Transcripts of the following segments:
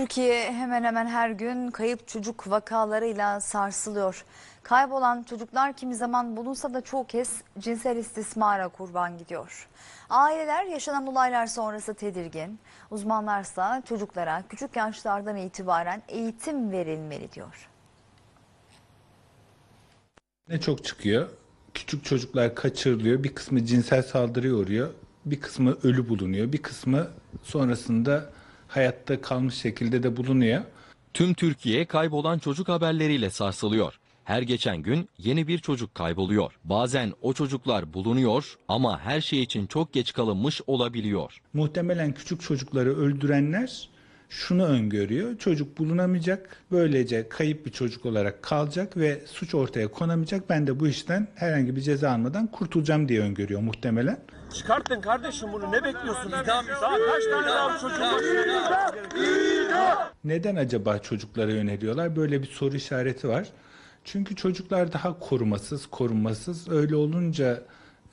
Türkiye hemen hemen her gün kayıp çocuk vakalarıyla sarsılıyor. Kaybolan çocuklar kimi zaman bulunsa da çoğu kez cinsel istismara kurban gidiyor. Aileler yaşanan olaylar sonrası tedirgin. Uzmanlarsa çocuklara küçük yaşlardan itibaren eğitim verilmeli diyor. Ne çok çıkıyor. Küçük çocuklar kaçırılıyor. Bir kısmı cinsel saldırıya uğruyor. Bir kısmı ölü bulunuyor. Bir kısmı sonrasında hayatta kalmış şekilde de bulunuyor. Tüm Türkiye kaybolan çocuk haberleriyle sarsılıyor. Her geçen gün yeni bir çocuk kayboluyor. Bazen o çocuklar bulunuyor ama her şey için çok geç kalınmış olabiliyor. Muhtemelen küçük çocukları öldürenler şunu öngörüyor. Çocuk bulunamayacak. Böylece kayıp bir çocuk olarak kalacak ve suç ortaya konamayacak. Ben de bu işten herhangi bir ceza almadan kurtulacağım diye öngörüyor muhtemelen. Çıkartın kardeşim bunu ne bekliyorsunuz? Daha kaç tane daha çocuk var? Neden acaba çocuklara yöneliyorlar? Böyle bir soru işareti var. Çünkü çocuklar daha korumasız, korunmasız. Öyle olunca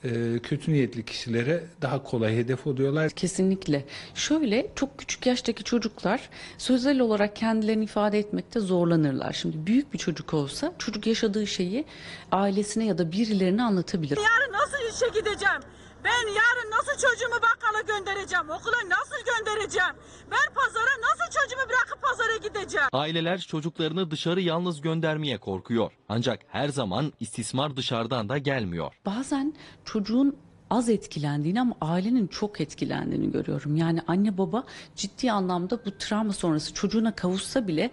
e, kötü niyetli kişilere daha kolay hedef oluyorlar. Kesinlikle. Şöyle çok küçük yaştaki çocuklar sözel olarak kendilerini ifade etmekte zorlanırlar. Şimdi büyük bir çocuk olsa çocuk yaşadığı şeyi ailesine ya da birilerine anlatabilir. Yarın nasıl işe gideceğim? Ben yarın nasıl çocuğumu bakkala göndereceğim? Okula nasıl göndereceğim? Ben pazara nasıl çocuğumu bırakıp pazara gideceğim? Aileler çocuklarını dışarı yalnız göndermeye korkuyor. Ancak her zaman istismar dışarıdan da gelmiyor. Bazen çocuğun az etkilendiğini ama ailenin çok etkilendiğini görüyorum. Yani anne baba ciddi anlamda bu travma sonrası çocuğuna kavuşsa bile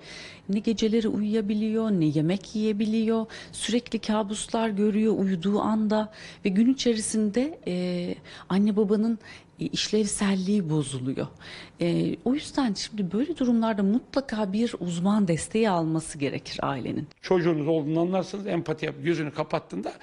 ne geceleri uyuyabiliyor, ne yemek yiyebiliyor, sürekli kabuslar görüyor uyuduğu anda ve gün içerisinde e, anne babanın e, işlevselliği bozuluyor. E, o yüzden şimdi böyle durumlarda mutlaka bir uzman desteği alması gerekir ailenin. çocuğunuz olduğunu anlarsınız. Empati yap, gözünü kapattığında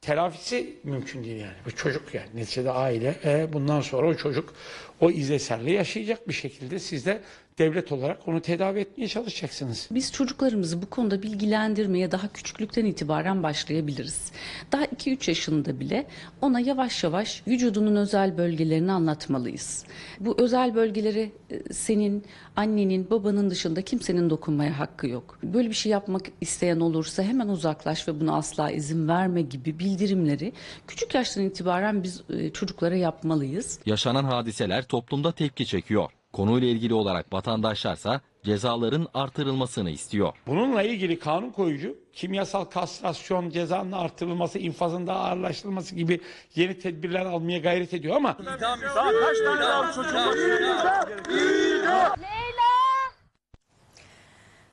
telafisi mümkün değil yani. Bu çocuk yani. Neticede aile. E, bundan sonra o çocuk o izleserliği yaşayacak bir şekilde siz de devlet olarak onu tedavi etmeye çalışacaksınız. Biz çocuklarımızı bu konuda bilgilendirmeye daha küçüklükten itibaren başlayabiliriz. Daha 2-3 yaşında bile ona yavaş yavaş vücudunun özel bölgelerini anlatmalıyız. Bu özel bölgeleri e, senin, annenin, babanın dışında kimsenin dokunmaya hakkı yok. Böyle bir şey yapmak isteyen olursa hemen uzaklaş ve buna asla izin verme gibi bildirimleri küçük yaştan itibaren biz e, çocuklara yapmalıyız. Yaşanan hadiseler toplumda tepki çekiyor. Konuyla ilgili olarak vatandaşlarsa cezaların artırılmasını istiyor. Bununla ilgili kanun koyucu kimyasal kastrasyon cezanın artırılması, infazın daha ağırlaştırılması gibi yeni tedbirler almaya gayret ediyor ama Daha kaç tane daha çocuk var?